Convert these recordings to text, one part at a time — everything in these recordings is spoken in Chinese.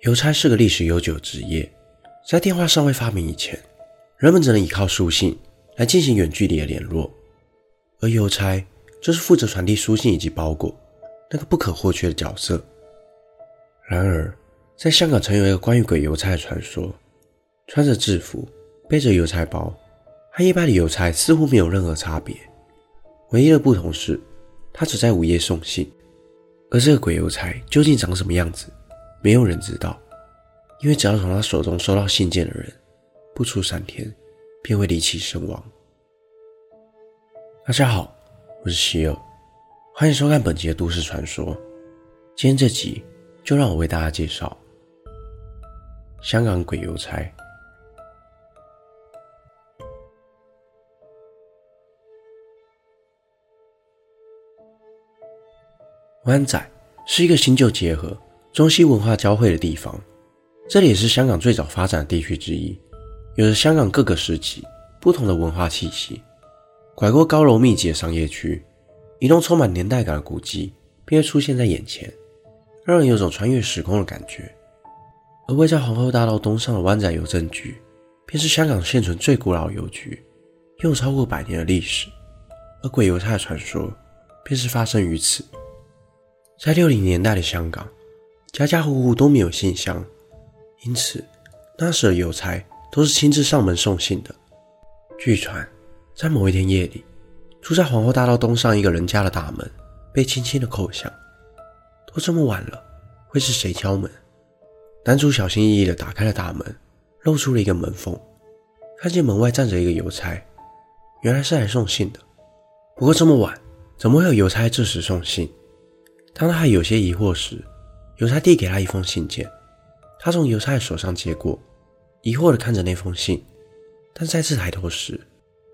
邮差是个历史悠久的职业，在电话尚未发明以前，人们只能依靠书信来进行远距离的联络，而邮差就是负责传递书信以及包裹那个不可或缺的角色。然而，在香港曾有一个关于鬼邮差的传说，穿着制服，背着邮差包，和一般的邮差似乎没有任何差别，唯一的不同是，他只在午夜送信。而这个鬼邮差究竟长什么样子，没有人知道，因为只要从他手中收到信件的人，不出三天便会离奇身亡。大家好，我是希尔，欢迎收看本集的都市传说。今天这集就让我为大家介绍香港鬼邮差。湾仔是一个新旧结合、中西文化交汇的地方，这里也是香港最早发展的地区之一，有着香港各个时期不同的文化气息。拐过高楼密集的商业区，一栋充满年代感的古迹便会出现在眼前，让人有种穿越时空的感觉。而位在皇后大道东上的湾仔邮政局，便是香港现存最古老的邮局，拥有超过百年的历史。而鬼邮差的传说，便是发生于此。在六零年代的香港，家家户户都没有信箱，因此那时的邮差都是亲自上门送信的。据传，在某一天夜里，住在皇后大道东上一个人家的大门被轻轻的叩响。都这么晚了，会是谁敲门？男主小心翼翼地打开了大门，露出了一个门缝，看见门外站着一个邮差，原来是来送信的。不过这么晚，怎么会有邮差这时送信？当他还有些疑惑时，邮差递给他一封信件，他从邮差的手上接过，疑惑地看着那封信，但再次抬头时，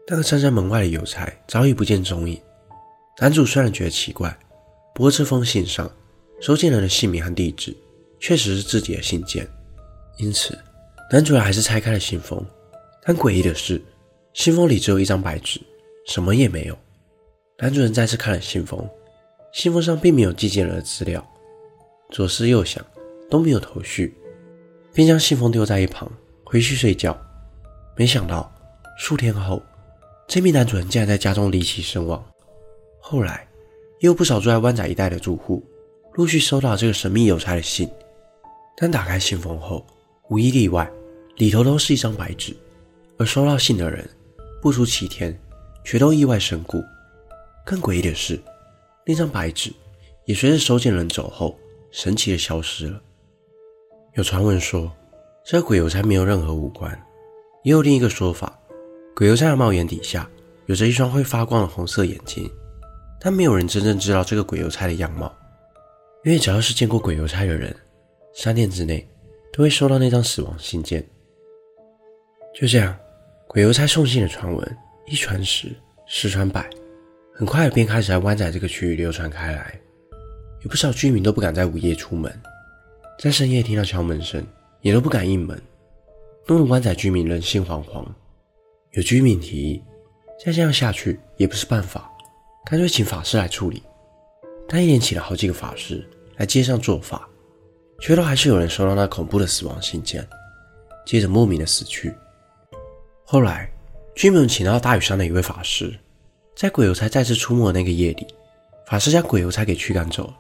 那个站在门外的邮差早已不见踪影。男主虽然觉得奇怪，不过这封信上收件人的姓名和地址确实是自己的信件，因此男主人还是拆开了信封。但诡异的是，信封里只有一张白纸，什么也没有。男主人再次看了信封。信封上并没有寄件人的资料，左思右想都没有头绪，便将信封丢在一旁，回去睡觉。没想到数天后，这名男主人竟然在家中离奇身亡。后来，也有不少住在湾仔一带的住户陆续收到这个神秘邮差的信，但打开信封后，无一例外，里头都是一张白纸，而收到信的人不出七天，全都意外身故。更诡异的是，那张白纸也随着收件人走后，神奇的消失了。有传闻说，这个鬼邮差没有任何五官，也有另一个说法，鬼邮差的帽檐底下有着一双会发光的红色眼睛，但没有人真正知道这个鬼邮差的样貌，因为只要是见过鬼邮差的人，三天之内都会收到那张死亡信件。就这样，鬼邮差送信的传闻一传十，十传百。很快便开始在湾仔这个区域流传开来，有不少居民都不敢在午夜出门，在深夜听到敲门声也都不敢应门，弄得湾仔居民人心惶惶。有居民提议，再这样下去也不是办法，干脆请法师来处理。但一连请了好几个法师来街上做法，却都还是有人收到那恐怖的死亡信件，接着莫名的死去。后来，居民们请到大屿山的一位法师。在鬼邮差再次出没的那个夜里，法师将鬼邮差给驱赶走了，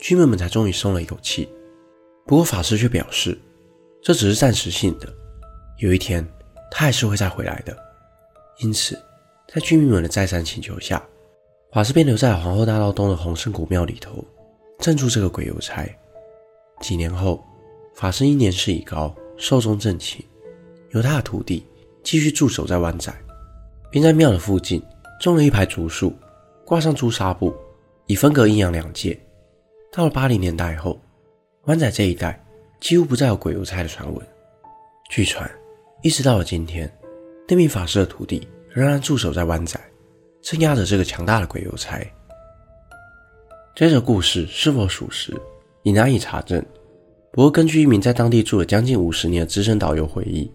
居民们才终于松了一口气。不过法师却表示，这只是暂时性的，有一天他还是会再回来的。因此，在居民们的再三请求下，法师便留在皇后大道东的洪圣古庙里头，镇住这个鬼邮差。几年后，法师因年事已高，寿终正寝，由他的徒弟继续驻守在湾仔，并在庙的附近。种了一排竹树，挂上朱砂布，以分隔阴阳两界。到了八零年代后，湾仔这一带几乎不再有鬼邮差的传闻。据传，一直到了今天，那名法师的徒弟仍然驻守在湾仔，镇压着这个强大的鬼邮差。这个故事是否属实，已难以查证。不过，根据一名在当地住了将近五十年的资深导游回忆，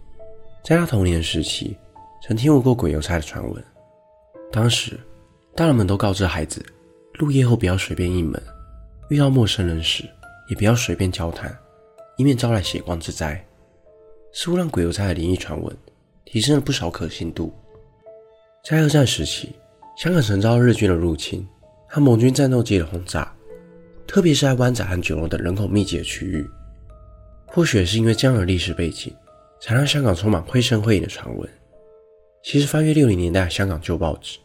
在他童年时期，曾听闻过鬼邮差的传闻。当时，大人们都告知孩子，入夜后不要随便应门，遇到陌生人时也不要随便交谈，以免招来血光之灾，似乎让鬼邮差的灵异传闻提升了不少可信度。在二战时期，香港曾遭到日军的入侵和盟军战斗机的轰炸，特别是在湾仔和九龙等人口密集的区域。或许也是因为这样的历史背景，才让香港充满绘声绘影的传闻。其实翻阅六零年代香港旧报纸，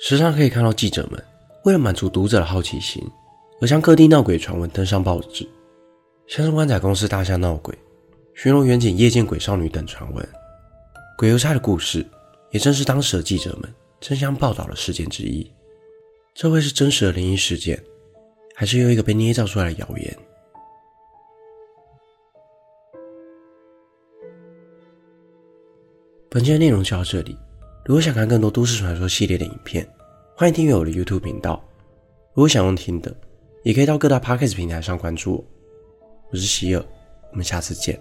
时常可以看到记者们为了满足读者的好奇心，而将各地闹鬼传闻登上报纸，像是湾仔公司大厦闹鬼、巡逻员警夜见鬼少女等传闻。鬼邮差的故事，也正是当时的记者们争相报道的事件之一。这会是真实的灵异事件，还是又一个被捏造出来的谣言？本期的内容就到这里。如果想看更多都市传说系列的影片，欢迎订阅我的 YouTube 频道。如果想用听的，也可以到各大 Podcast 平台上关注我。我是希尔，我们下次见。